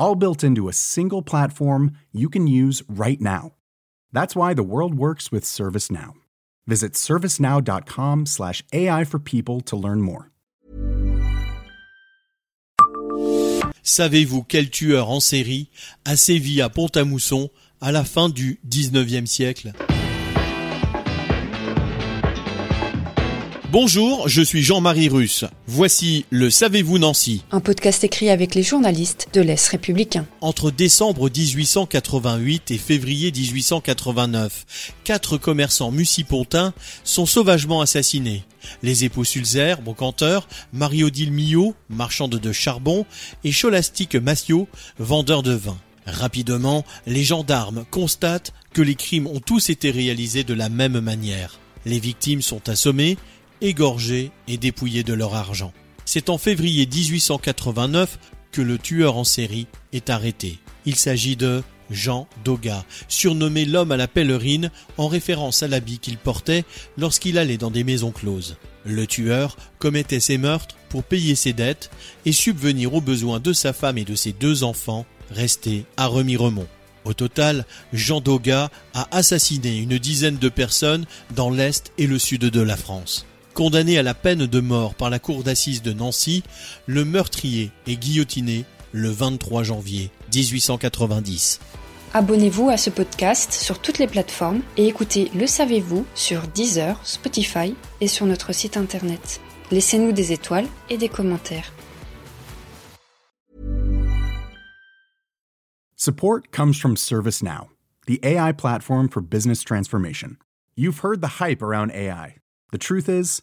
all built into a single platform you can use right now. That's why the world works with ServiceNow. Visit servicenow.com/slash AI for people to learn more. Savez-vous quel tueur en série a sévi à Pont-à-Mousson à la fin du XIXe siècle Bonjour, je suis Jean-Marie Russe. Voici le Savez-vous Nancy Un podcast écrit avec les journalistes de l'Est républicain. Entre décembre 1888 et février 1889, quatre commerçants mucipontins sont sauvagement assassinés. Les époux Sulzer, brocanteurs, Marie-Odile Millot, marchande de charbon, et Cholastique Massiot, vendeur de vin. Rapidement, les gendarmes constatent que les crimes ont tous été réalisés de la même manière. Les victimes sont assommées, égorgés et dépouillés de leur argent. C'est en février 1889 que le tueur en série est arrêté. Il s'agit de Jean Doga, surnommé l'homme à la pèlerine en référence à l'habit qu'il portait lorsqu'il allait dans des maisons closes. Le tueur commettait ses meurtres pour payer ses dettes et subvenir aux besoins de sa femme et de ses deux enfants restés à Remiremont. Au total, Jean Doga a assassiné une dizaine de personnes dans l'Est et le Sud de la France. Condamné à la peine de mort par la cour d'assises de Nancy, le meurtrier est guillotiné le 23 janvier 1890. Abonnez-vous à ce podcast sur toutes les plateformes et écoutez Le Savez-vous sur Deezer, Spotify et sur notre site internet. Laissez-nous des étoiles et des commentaires. Support comes from ServiceNow, the AI platform for business transformation. You've heard the hype around AI. The truth is,